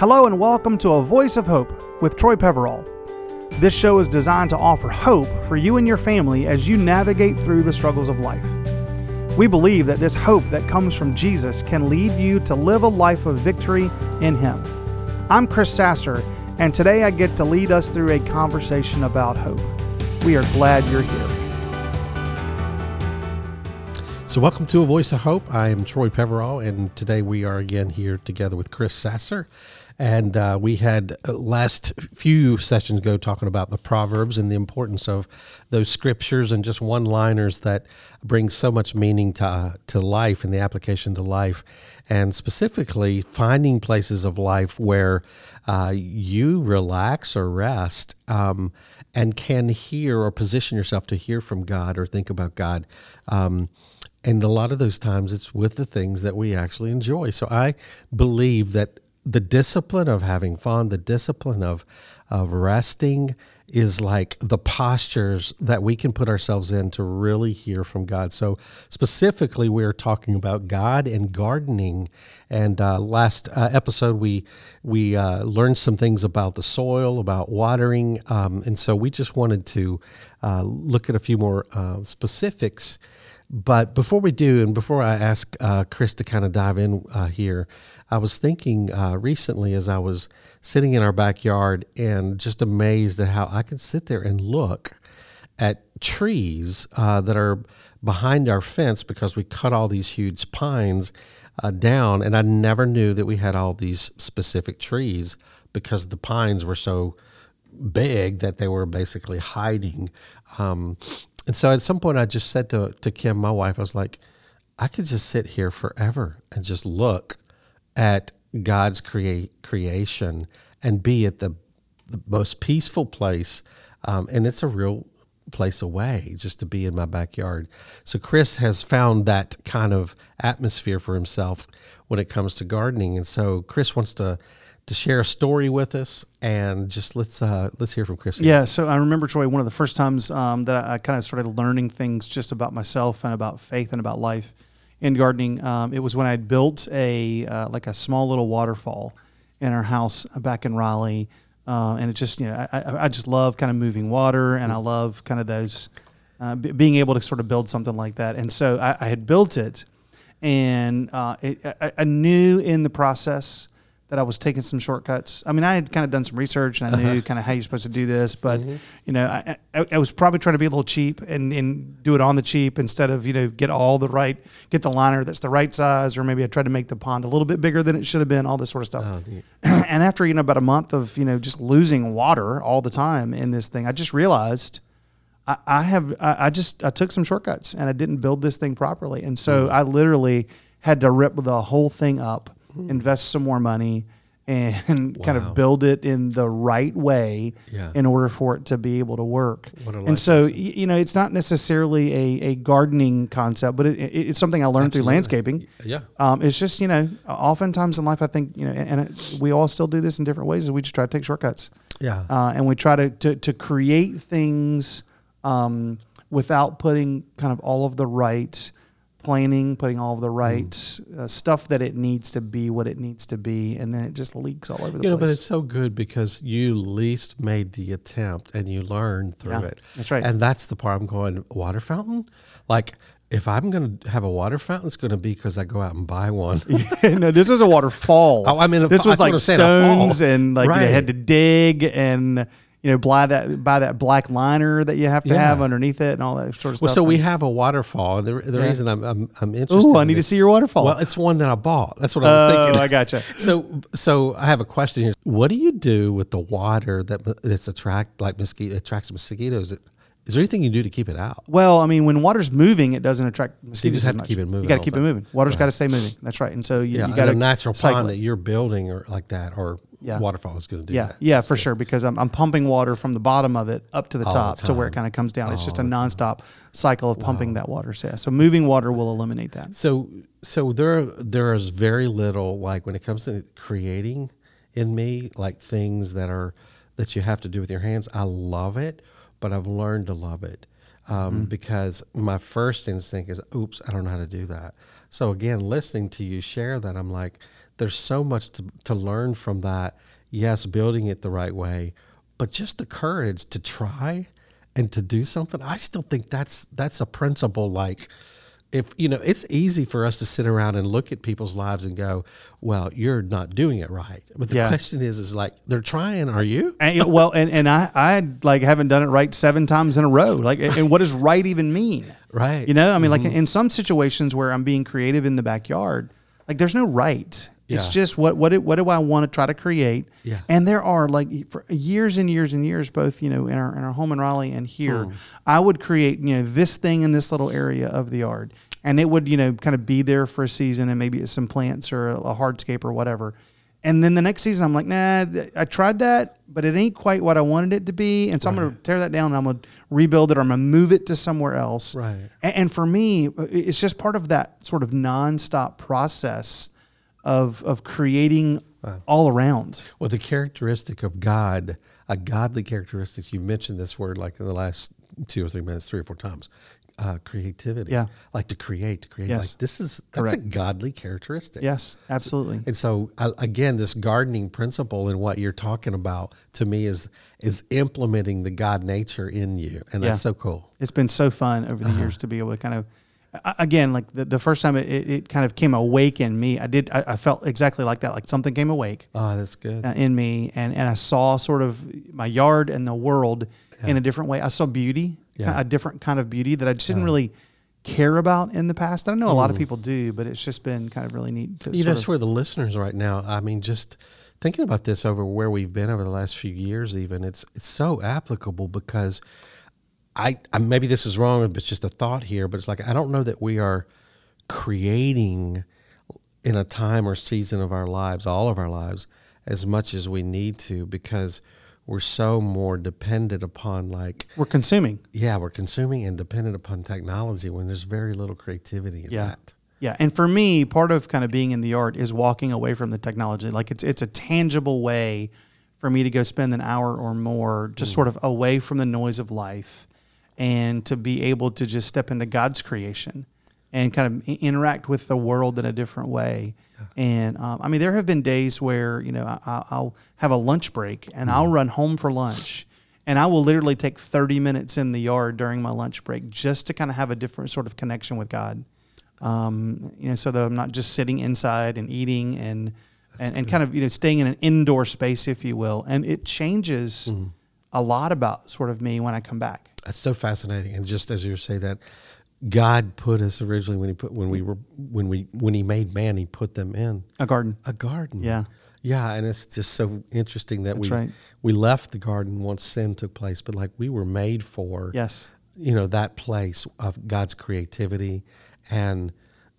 Hello and welcome to A Voice of Hope with Troy Peverall. This show is designed to offer hope for you and your family as you navigate through the struggles of life. We believe that this hope that comes from Jesus can lead you to live a life of victory in Him. I'm Chris Sasser, and today I get to lead us through a conversation about hope. We are glad you're here. So, welcome to A Voice of Hope. I am Troy Peverall, and today we are again here together with Chris Sasser. And uh, we had uh, last few sessions ago talking about the Proverbs and the importance of those scriptures and just one liners that bring so much meaning to, uh, to life and the application to life. And specifically, finding places of life where uh, you relax or rest um, and can hear or position yourself to hear from God or think about God. Um, and a lot of those times it's with the things that we actually enjoy. So I believe that the discipline of having fun, the discipline of of resting is like the postures that we can put ourselves in to really hear from God. So specifically, we're talking about God and gardening. And uh, last uh, episode, we we uh, learned some things about the soil, about watering, um, and so we just wanted to uh, look at a few more uh, specifics but before we do, and before I ask uh, Chris to kind of dive in uh, here, I was thinking uh, recently as I was sitting in our backyard and just amazed at how I could sit there and look at trees uh, that are behind our fence because we cut all these huge pines uh, down. And I never knew that we had all these specific trees because the pines were so big that they were basically hiding. Um, and so at some point, I just said to, to Kim, my wife, I was like, I could just sit here forever and just look at God's creation and be at the, the most peaceful place. Um, and it's a real place away just to be in my backyard. So Chris has found that kind of atmosphere for himself when it comes to gardening. And so Chris wants to to share a story with us, and just let's uh, let's hear from Chris. Yeah, so I remember Troy. One of the first times um, that I, I kind of started learning things just about myself and about faith and about life in gardening. Um, it was when I built a uh, like a small little waterfall in our house back in Raleigh, uh, and it just you know I, I just love kind of moving water, and I love kind of those uh, b- being able to sort of build something like that. And so I, I had built it, and uh, it, I, I knew in the process that I was taking some shortcuts. I mean, I had kind of done some research and I knew uh-huh. kind of how you're supposed to do this, but mm-hmm. you know, I, I, I, was probably trying to be a little cheap and, and do it on the cheap instead of you know get all the right, get the liner that's the right size, or maybe I tried to make the pond a little bit bigger than it should have been. All this sort of stuff. Oh, and after you know about a month of you know just losing water all the time in this thing, I just realized. I, I have I, just I took some shortcuts and I didn't build this thing properly, and so mm. I literally had to rip the whole thing up mm. invest some more money, and wow. kind of build it in the right way yeah. in order for it to be able to work. and so, lesson. you know, it's not necessarily a, a gardening concept, but it, it, it's something I learned Absolutely. through landscaping. Yeah. Um, it's just, you know, oftentimes in life, I think, you know, and it, we all still do this in different ways, we just try to take shortcuts. Yeah. Uh, and we try to, to, to create things um, without putting kind of all of the right planning, putting all of the right mm. uh, stuff that it needs to be what it needs to be, and then it just leaks all over the place. know, but it's so good because you least made the attempt and you learned through yeah, it. That's right. And that's the part I'm going, water fountain? Like, if I'm going to have a water fountain, it's going to be because I go out and buy one. yeah, no, this is a waterfall. Oh, I mean, this was like stones and like right. you had to dig and you know, buy that buy that black liner that you have to yeah. have underneath it and all that sort of stuff. Well, so we have a waterfall, and the, the yeah. reason I'm I'm, I'm interested. Oh, I need to see your waterfall. Well, it's one that I bought. That's what I was oh, thinking. I gotcha. so so I have a question here. What do you do with the water that that's attract like mosquito attracts mosquitoes? Is there anything you do to keep it out? Well, I mean, when water's moving, it doesn't attract mosquitoes. So you just have to much. keep it moving. You got to keep it moving. Water's right. got to stay moving. That's right. And so you, yeah, you got a natural pond that you're building or like that, or yeah. waterfall is going to do yeah. that. Yeah, That's for good. sure. Because I'm, I'm pumping water from the bottom of it up to the All top the to where it kind of comes down. It's just a nonstop time. cycle of wow. pumping that water. So, yeah, so moving water will eliminate that. So so there there is very little like when it comes to creating in me like things that are that you have to do with your hands. I love it, but I've learned to love it um, because my first instinct is, oops, I don't know how to do that. So again, listening to you share that, I'm like, there's so much to, to learn from that. Yes, building it the right way, but just the courage to try and to do something. I still think that's that's a principle like if you know it's easy for us to sit around and look at people's lives and go well you're not doing it right but the Yeah. question is is like they're trying are you And, well, and, and I, I like haven't done it right seven times in a row. Like, and what does right even mean? right You know, I mean, like mm-hmm. in some situations where I'm being creative in the backyard, like there's no right. It's just what what do- what do I want to try to create? Yeah. And there are like for years and years and years, both you know in our in our home in Raleigh and here, Hmm. I would create you know this thing in this little area of the yard, and it would you know kind of be there for a season, and maybe it's some plants or a hardscape or whatever. And then the next season, I'm like, nah, th- I tried that, but it ain't quite what I wanted it to be. And so I'm going to tear that down and I'm going to rebuild it or I'm going to move it to somewhere else. Right. A- And for me, it's just part of that sort of nonstop process of of creating all around. well the characteristic of god a godly characteristics you mentioned this word like in the last two or three minutes three or four times uh, creativity Yeah. like to create to create Yes. like this is that's a godly characteristic Yes, absolutely. And so again, this gardening principle and what you're talking about to me is is implementing the God nature in you, and that's so cool. It's been so fun over the years to be able to kind of, again, like the, the first time it, it, it kind of came awake in me, I did, I, I felt exactly like that, like something came awake. Oh, that's good. uh, in me and, and I saw sort of my yard and the world in a different way. I saw beauty, Yeah. a different kind of beauty that I just didn't really care about in the past. I know a lot of people do, but it's just been kind of really neat to Mm. you know, sort it's of, for the listeners right now. I mean, just thinking about this over where we've been over the last few years, even it's it's so applicable because I, I maybe this is wrong, but it's just a thought here. But it's like I don't know that we are creating in a time or season of our lives, all of our lives, as much as we need to because we're so more dependent upon like we're consuming. yeah, we're consuming and dependent upon technology when there's very little creativity in Yeah. that. Yeah, and for me, part of kind of being in the art is walking away from the technology. Like it's it's a tangible way for me to go spend an hour or more just mm. sort of away from the noise of life, and to be able to just step into God's creation and kind of interact with the world in a different way. And um, I mean, there have been days where you know I, I- I'll have a lunch break and I'll run home for lunch. And I will literally take 30 minutes in the yard during my lunch break just to kind of have a different sort of connection with God um, you know, so that I'm not just sitting inside and eating and and, and kind of you know staying in an indoor space, if you will. And it changes Mm-hmm. A lot about sort of me when I come back. That's so fascinating. And just as you say that, God put us originally when he put when we were when we when he made man, he put them in A garden. a garden. Yeah. Yeah, and it's just so interesting that That's we right. we left the garden once sin took place, but like we were made for Yes. you know that place of God's creativity and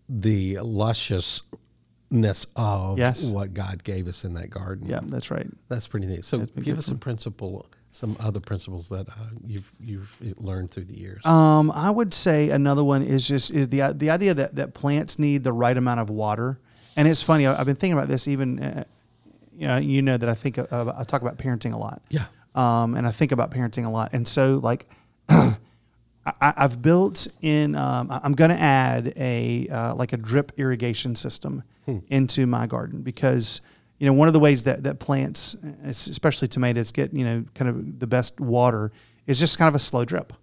the lusciousness of Yes. what God gave us in that garden. Yeah, that's right. That's pretty neat. So give us a principle, some other principles that uh, you've you've learned through the years. Um, I would say another one is just is the the idea that that plants need the right amount of water. And it's funny. I've been thinking about this. Even uh, you know, you know that I think uh, I talk about parenting a lot. yeah. um, and I think about parenting a lot. And so, like, I, I've built in. Um, I'm going to add a uh, like a drip irrigation system into my garden because you know one of the ways that that plants, especially tomatoes, get you know kind of the best water is just kind of a slow drip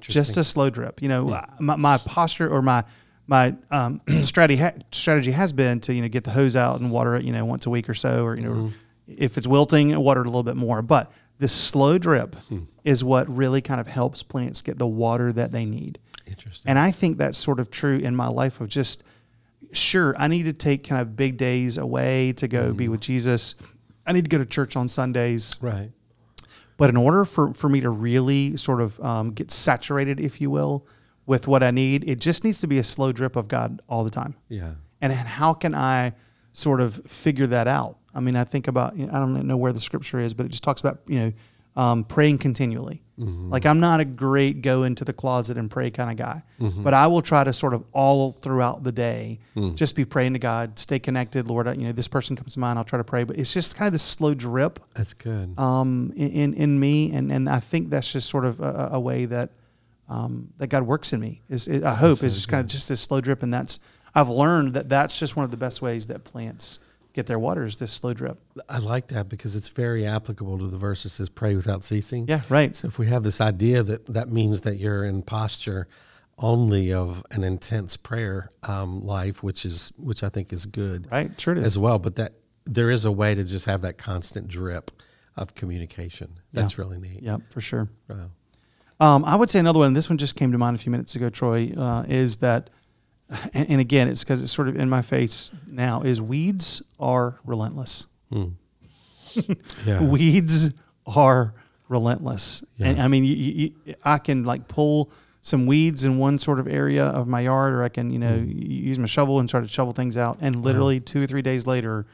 just a slow drip. You know, uh, my, my posture or my my um, strategy ha- strategy has been to you know get the hose out and water it you know once a week or so, or you know mm-hmm. if it's wilting, water it a little bit more. But this slow drip hmm. is what really kind of helps plants get the water that they need. Interesting. And I think that's sort of true in my life of just sure I need to take kind of big days away to go be with Jesus. I need to go to church on Sundays. Right. But in order for, for me to really sort of um, get saturated, if you will, with what I need, it just needs to be a slow drip of God all the time. Yeah. And how can I sort of figure that out? I mean, I think about, you know, I don't know where the scripture is, but it just talks about, you know, um, praying continually. Like, I'm not a great go into the closet and pray kind of guy, but I will try to sort of all throughout the day just be praying to God, stay connected. Lord, I- you know, this person comes to mind, I'll try to pray. But it's just kind of this slow drip That's good. um, in in me, and and I think that's just sort of a, a way that um, that God works in me. Is, is I hope is just kind of just this slow drip, and that's I've learned that that's just one of the best ways that plants get their water is this slow drip. I like that because it's very applicable to the verse that says pray without ceasing. Yeah, right. So if we have this idea that that means that you're in posture only of an intense prayer um, life, which is which I think is good, Right, sure it is. as well. But that there is a way to just have that constant drip of communication. That's really neat. Yep, for sure. Wow. Um, I would say another one. This one just came to mind a few minutes ago, Troy. Uh, is that, and, and again, it's because it's sort of in my face now. Is weeds are relentless. Yeah. Weeds are relentless, and I mean, you, you, I can like pull some weeds in one sort of area of my yard, or I can, you know, Mm. use my shovel and try to shovel things out, and literally two or three days later,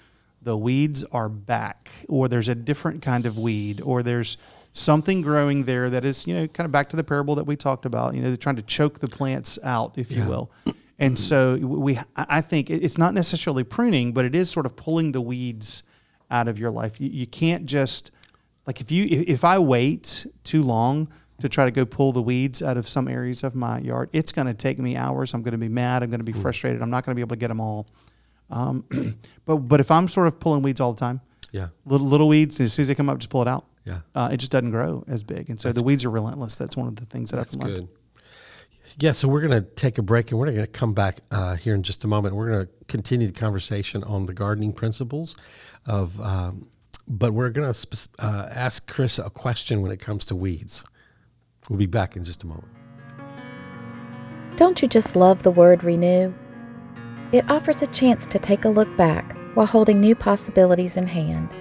the weeds are back, or there's a different kind of weed, or there's something growing there that is, you know, kind of back to the parable that we talked about. You know, they're trying to choke the plants out, if you will. And so we, I think it's not necessarily pruning, but it is sort of pulling the weeds out of your life. You, you can't just like if you if I wait too long to try to go pull the weeds out of some areas of my yard, it's going to take me hours. I'm going to be mad. I'm going to be frustrated. I'm not going to be able to get them all. Um, but but if I'm sort of pulling weeds all the time, Yeah. little little weeds, as soon as they come up, just pull it out. Yeah. Uh, it just doesn't grow as big, and so the weeds are relentless. That's one of the things that That's I've learned. good. Yeah, so we're going to take a break and we're going to come back uh, here in just a moment. We're going to continue the conversation on the gardening principles of, um, but we're going to uh, ask Chris a question when it comes to weeds. We'll be back in just a moment. Don't you just love the word renew? It offers a chance to take a look back while holding new possibilities in hand.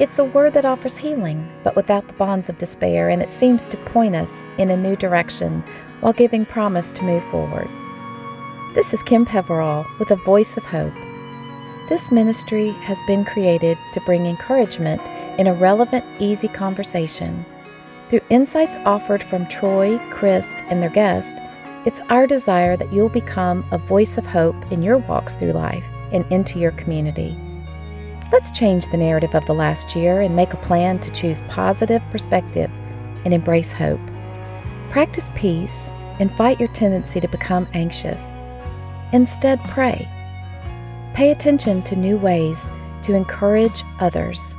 It's a word that offers healing, but without the bonds of despair, and it seems to point us in a new direction while giving promise to move forward. This is Kim Peverall with a voice of hope. This ministry has been created to bring encouragement in a relevant, easy conversation. Through insights offered from Troy, Chris, and their guest, it's our desire that you'll become a voice of hope in your walks through life and into your community. Let's change the narrative of the last year and make a plan to choose positive perspective and embrace hope. Practice peace and fight your tendency to become anxious. Instead, pray. Pay attention to new ways to encourage others.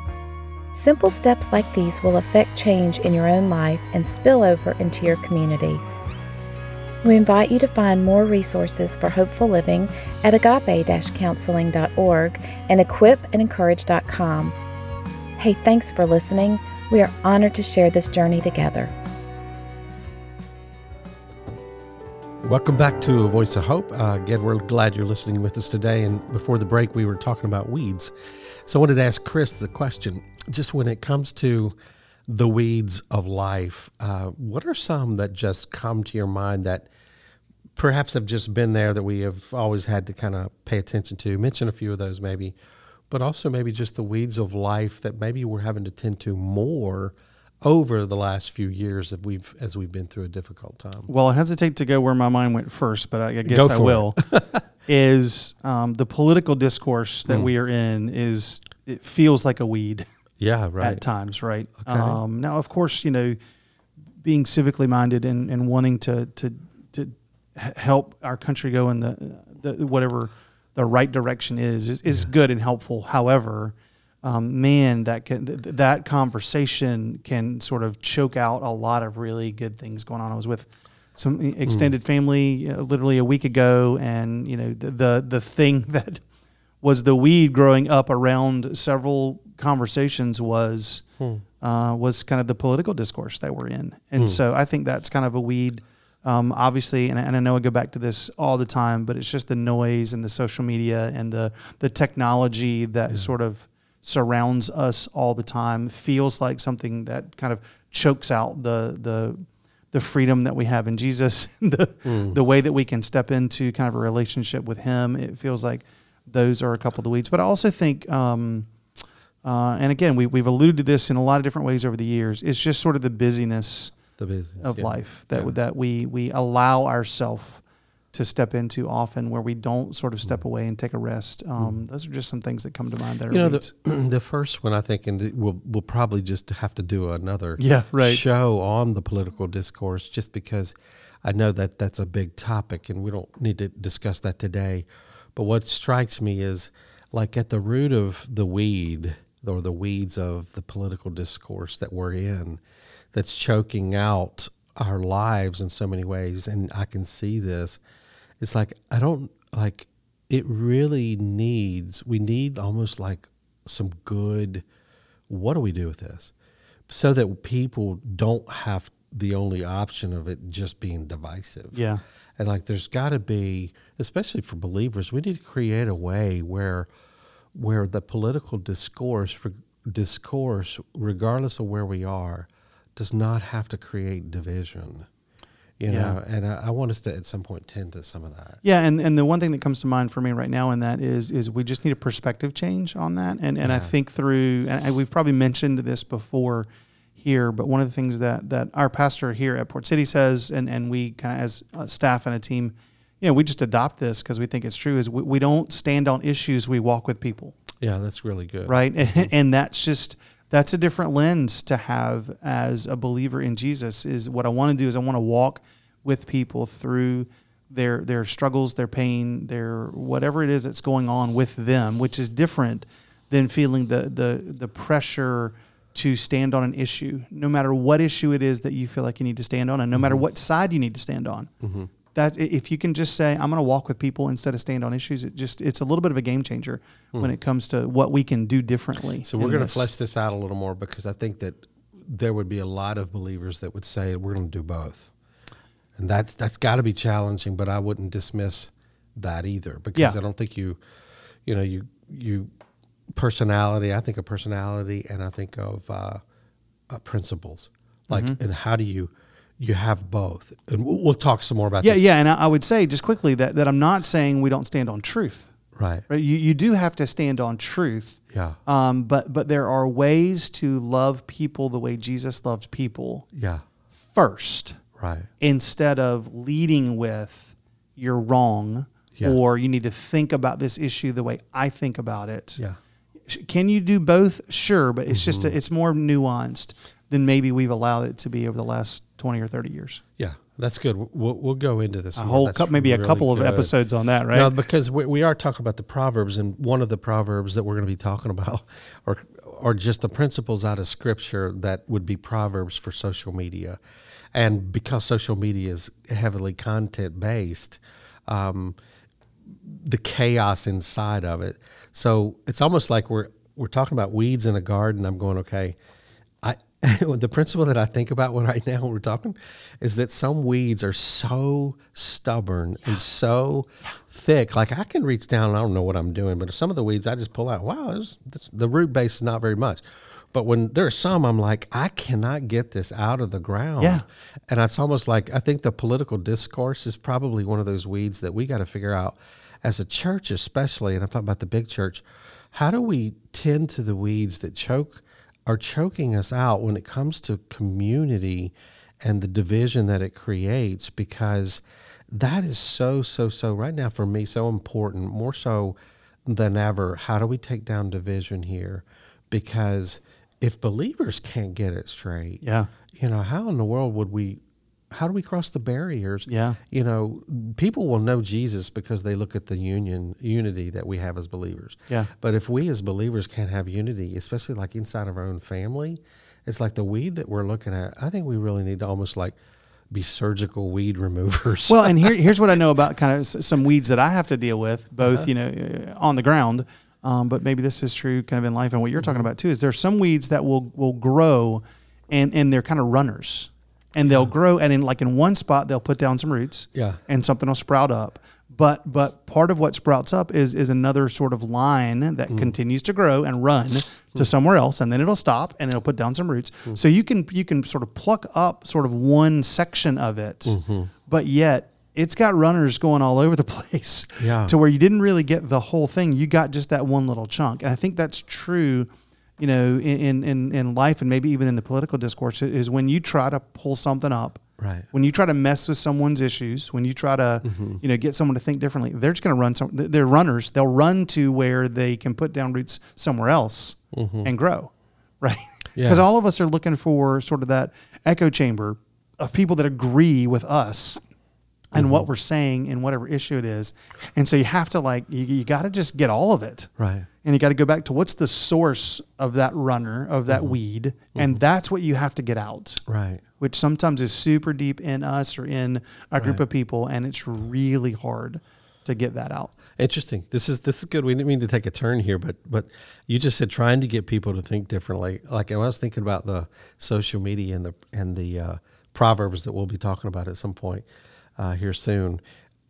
Simple steps like these will affect change in your own life and spill over into your community. We invite you to find more resources for hopeful living at agape-counseling.org and equipandencourage.com. Hey, thanks for listening. We are honored to share this journey together. Welcome back to A Voice of Hope. Uh, again, we're glad you're listening with us today. And before the break, we were talking about weeds. So I wanted to ask Chris the question just when it comes to the weeds of life, uh, what are some that just come to your mind that perhaps have just been there that we have always had to kind of pay attention to? Mention a few of those maybe, but also maybe just the weeds of life that maybe we're having to tend to more over the last few years that we've as we've been through a difficult time. Well, I hesitate to go where my mind went first, but I, I guess I will. is um, the political discourse Mm. that we are in is it feels like a weed Yeah, right. at times, right? Okay. Um, now, of course, you know, being civically minded and, and wanting to to to help our country go in the, the whatever the right direction is is, is good and helpful. However, um, man, that can th- th- that conversation can sort of choke out a lot of really good things going on. I was with some extended family uh, literally a week ago, and you know the the, the thing that was the weed growing up around several conversations was uh, was kind of the political discourse that we're in, and so I think that's kind of a weed. Um, obviously, and, and I know I go back to this all the time, but it's just the noise and the social media and the the technology that sort of surrounds us all the time feels like something that kind of chokes out the the the freedom that we have in Jesus, the the way that we can step into kind of a relationship with Him. It feels like those are a couple of the weeds. But I also think, um, uh, and again, we we've alluded to this in a lot of different ways over the years. It's just sort of the busyness The business of yeah. life that Yeah. that we we allow ourselves to step into often where we don't sort of step away and take a rest. Um, Those are just some things that come to mind that are You know, the, the first one I think, and we'll we'll probably just have to do another Yeah, right. show on the political discourse, just because I know that that's a big topic, and we don't need to discuss that today. But what strikes me is, like at the root of the weed or the weeds of the political discourse that we're in, that's choking out our lives in so many ways, and I can see this. It's like I don't like it really needs we need almost like some good what do we do with this? So that people don't have the only option of it just being divisive. Yeah. and like there's got to be especially for believers we need to create a way where where the political discourse discourse regardless of where we are does not have to create division you Yeah. know and I, I want us to at some point tend to some of that. Yeah, and, and the one thing that comes to mind for me right now in that is is we just need a perspective change on that, and and I think through and we've probably mentioned this before here, but one of the things that that our pastor here at Port City says, and and we kind of as a staff and a team, you know, we just adopt this because we think it's true. Is we, we don't stand on issues, we walk with people. Yeah that's really good. Right? And, and that's just that's a different lens to have as a believer in jesus is what i want to do is i want to walk with people through their their struggles their pain their whatever it is that's going on with them which is different than feeling the the the pressure to stand on an issue. No matter what issue it is that you feel like you need to stand on and no matter mm-hmm. what side you need to stand on mm-hmm. That if you can just say i'm going to walk with people instead of stand on issues it just it's a little bit of a game changer when it comes to what we can do differently So we're going to flesh this out a little more because I think that there would be a lot of believers that would say we're going to do both, and that's that's got to be challenging. But I wouldn't dismiss that either because Yeah. I don't think you, you know, you you personality. I think of personality, and I think of uh, uh, principles. Like, Mm-hmm. and how do you you have both? And we'll, we'll talk some more about yeah this. yeah and I, would say just quickly that, that i'm not saying we don't stand on truth Right. right you, you do have to stand on truth Yeah. um, but but there are ways to love people the way jesus loved people Yeah. first Right. instead of leading with you're wrong Yeah. or you need to think about this issue the way i think about it Yeah. Can you do both? Sure, but it's just Mm-hmm. it's more nuanced than maybe we've allowed it to be over the last twenty or thirty years. Yeah. That's good. We'll, we'll go into this. A whole maybe a really couple of good. episodes on that, right? No, because we, we are talking about the proverbs, and one of the proverbs that we're going to be talking about are are just the principles out of scripture that would be proverbs for social media, and because social media is heavily content based, um, the chaos inside of it. So it's almost like we're we're talking about weeds in a garden. I'm going okay. The principle that I think about when right now when we're talking is that some weeds are so stubborn and so thick. Like I can reach down and I don't know what I'm doing, but some of the weeds I just pull out. Wow, this, this, the root base is not very much. But when there are some, I'm like, I cannot get this out of the ground. Yeah. And it's almost like I think the political discourse is probably one of those weeds that we got to figure out as a church, especially. And I'm talking about the big church. How do we tend to the weeds that choke are choking us out when it comes to community and the division that it creates? Because that is so, so, so right now for me so important, more so than ever. How do we take down division here? Because if believers can't get it straight, yeah, you know, how in the world would we? How do we cross the barriers? Yeah. you know, people will know Jesus because they look at the union unity that we have as believers. Yeah. But if we as believers can't have unity, especially like inside of our own family, it's like the weed that we're looking at. I think we really need to almost like be surgical weed removers. Well, and here, here's what I know about kind of some weeds that I have to deal with, both Uh-huh. you know on the ground, um, but maybe this is true kind of in life and what you're talking Mm-hmm. about too. Is there's some weeds that will will grow, and and they're kind of runners, and they'll grow, and in like in one spot they'll put down some roots, Yeah. and something will sprout up. But but part of what sprouts up is is another sort of line that Mm. continues to grow and run to somewhere else, and then it'll stop and it'll put down some roots. Mm. So you can you can sort of pluck up sort of one section of it, Mm-hmm. but yet it's got runners going all over the place. Yeah. To where you didn't really get the whole thing, you got just that one little chunk, and I think that's true. You know, in in in life and maybe even in the political discourse is when you try to pull something up Right. When you try to mess with someone's issues, when you try to, Mm-hmm. you know, get someone to think differently, they're just going to run. Some, they're runners. They'll run to where they can put down roots somewhere else and grow, right? Mm-hmm. Yeah. Because all of us are looking for sort of that echo chamber of people that agree with us and Mm-hmm. what we're saying in whatever issue it is. And so you have to like you, you got to just get all of it. Right. And you got to go back to what's the source of that runner, of Mm-hmm. that weed, and that's what you have to get out Right. which sometimes is super deep in us or in a group Right. of people, and it's really hard to get that out. Interesting. This is this is good. We didn't mean to take a turn here, but but you just said trying to get people to think differently. Like I was thinking about the social media and the and the uh, proverbs that we'll be talking about at some point uh, here soon.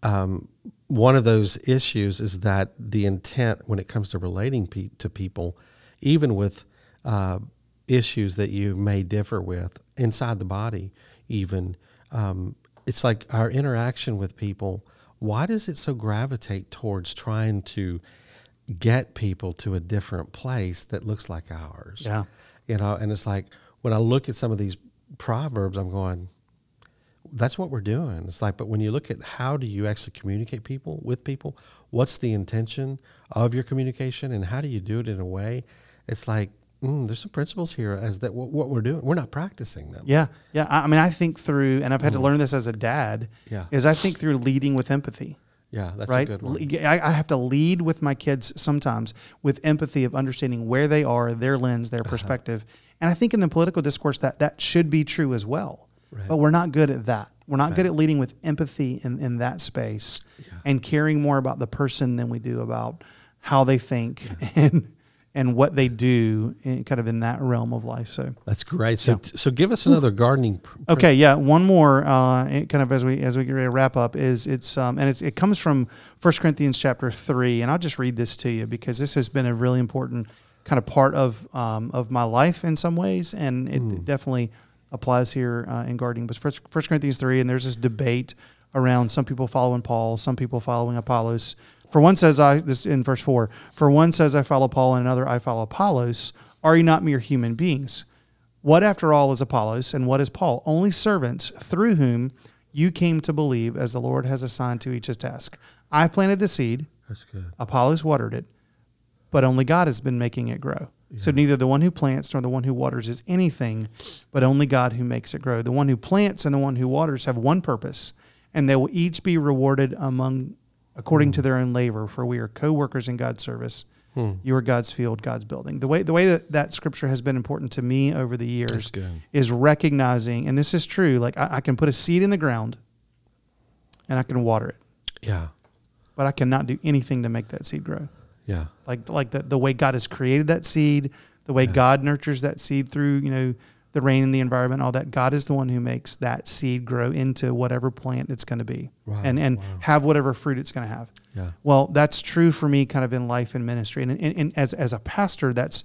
Um, one of those issues is that the intent when it comes to relating pe- to people, even with uh, issues that you may differ with inside the body, even um, it's like our interaction with people. Why does it so gravitate towards trying to get people to a different place that looks like ours? Yeah. you know, and it's like when I look at some of these proverbs, I'm going, that's what we're doing. It's like, but when you look at how do you actually communicate people with people, what's the intention of your communication, and how do you do it in a way? It's like mm, there's some principles here as that what, what we're doing. We're not practicing them. Yeah, yeah. I I mean, I think through, and I've had to learn this as a dad. Mm. Yeah. is I think through leading with empathy. Yeah, that's right? a good one. I I have to lead with my kids sometimes with empathy of understanding where they are, their lens, Uh-huh. their perspective, and I think in the political discourse that that should be true as well. Right. But we're not good at that. We're not good at leading with empathy in, in that space and caring more about the person than we do about how they think and and what they do in, kind of in that realm of life. So That's great. So, so give us another gardening. pr- Okay, yeah. One more, uh, kind of as we as we get ready to wrap up, is it's um, and it's, it comes from first Corinthians chapter three, and I'll just read this to you because this has been a really important kind of part of um, of my life in some ways, and it definitely applies here uh, in gardening. But 1 Corinthians three, and there's this debate around some people following Paul, some people following Apollos. For one says I this in verse four. For one says I follow Paul, and another I follow Apollos. Are you not mere human beings? What, after all, is Apollos and what is Paul? Only servants through whom you came to believe as the Lord has assigned to each his task. I planted the seed, That's good. Apollos watered it, but only God has been making it grow. So neither the one who plants nor the one who waters is anything, but only God who makes it grow. The one who plants and the one who waters have one purpose, and they will each be rewarded among according to hmm. their own labor, for we are co-workers in God's service. Hmm. You are God's field, God's building. The way the way that that scripture has been important to me over the years is recognizing, and this is true. Like I, I can put a seed in the ground, and I can water it, Yeah. but I cannot do anything to make that seed grow. Yeah. Like like the, the way God has created that seed, the way God nurtures that seed through you know the rain and the environment, all that. God is the one who makes that seed grow into whatever plant it's going to be, Wow, and and wow. have whatever fruit it's going to have. Yeah. Well, that's true for me, kind of in life and ministry, and, and, and as as a pastor, that's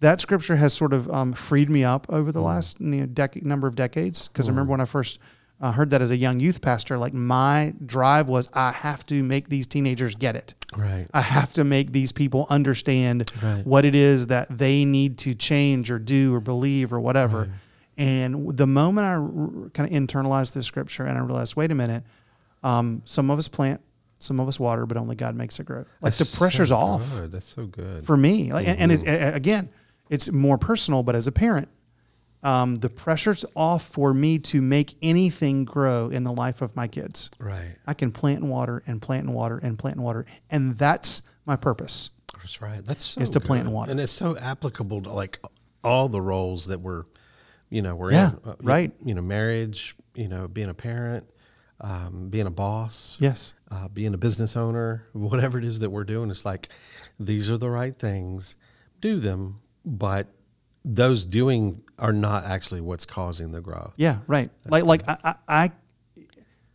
that scripture has sort of um, freed me up over Mm. the last you know, dec- number of decades. Because I remember when I first uh, heard that as a young youth pastor, like my drive was, I have to make these teenagers get it. Right. I have to make these people understand Right. what it is that they need to change or do or believe or whatever. And the moment I kind of internalized this scripture and I realized, wait a minute, um, some of us plant, some of us water, but only God makes it grow. Like That's the pressure's so off That's so good. for me. Like, and, and it's, again, it's more personal, but as a parent, um, the pressure's off for me to make anything grow in the life of my kids. right. I can plant and water and plant and water and plant and water, and that's my purpose. That's right. That's so Is to plant good. and water. and it's so applicable to like all the roles that we're, you know, we're Yeah, in. Uh, you- right. You know, marriage. You know, being a parent, um, being a boss. Yes. uh, being a business owner, whatever it is that we're doing, it's like these are the right things. Do them, but those doing are not actually what's causing the growth. Yeah. Right. like like I, I, I,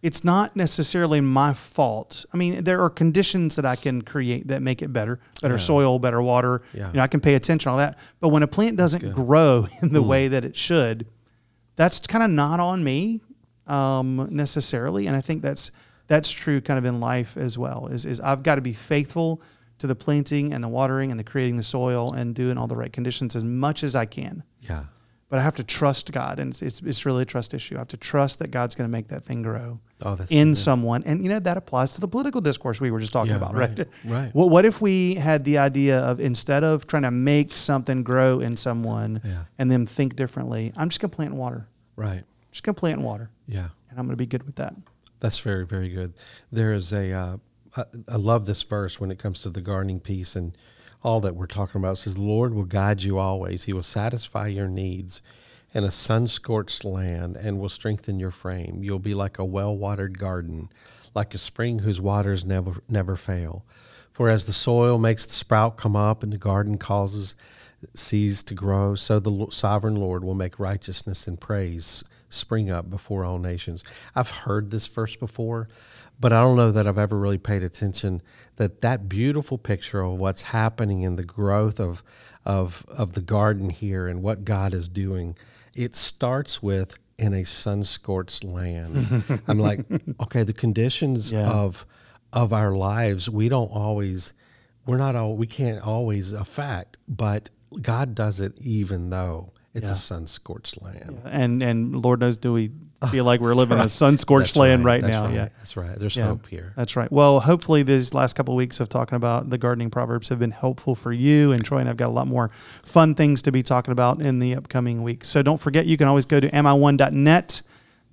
it's not necessarily my fault. I mean, there are conditions that I can create that make it better, better soil, better water. Yeah. You know, I can pay attention all that. But when a plant doesn't grow in the way that it should, that's kind of not on me um, necessarily. And I think that's that's true kind of in life as well. Is is I've got to be faithful to the planting and the watering and the creating the soil and doing all the right conditions as much as I can. Yeah. But I have to trust God, and it's it's, it's really a trust issue. I have to trust that God's going to make that thing grow Oh, in good. someone, and you know that applies to the political discourse we were just talking Yeah, about, right, right? right. What what if we had the idea of instead of trying to make something grow in someone Yeah. and them think differently, I'm just going to plant water. right. Just going to plant water, Yeah. and I'm going to be good with that. That's very, very good. There is a, uh, I, I love this verse when it comes to the gardening piece and all that we're talking about. It says, The Lord will guide you always. He will satisfy your needs in a sun scorched land and will strengthen your frame. You'll be like a well watered garden, like a spring whose waters never, never fail. For as the soil makes the sprout come up and the garden causes seeds to grow, so the sovereign Lord will make righteousness and praise spring up before all nations. I've heard this verse before, but I don't know that I've ever really paid attention that that beautiful picture of what's happening in the growth of of of the garden here and what God is doing. It starts with in a sun-scorched land. I'm like, okay, the conditions Yeah. of of our lives, we don't always we're not all we can't always affect, but God does it even though it's Yeah. a sun scorched land. And and Lord knows, do we feel like we're living in a sun scorched land right, That's now? Yeah. That's right. There's Yeah. hope here. That's right. Well, hopefully these last couple of weeks of talking about the gardening proverbs have been helpful for you and Troy and I've got a lot more fun things to be talking about in the upcoming weeks. So don't forget you can always go to mi1.net.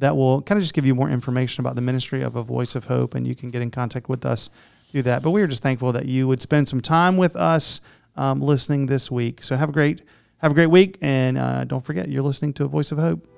That will kind of just give you more information about the ministry of a voice of hope and you can get in contact with us through that. But we are just thankful that you would spend some time with us um, listening this week. So have a great have a great week and uh, don't forget you're listening to a voice of hope.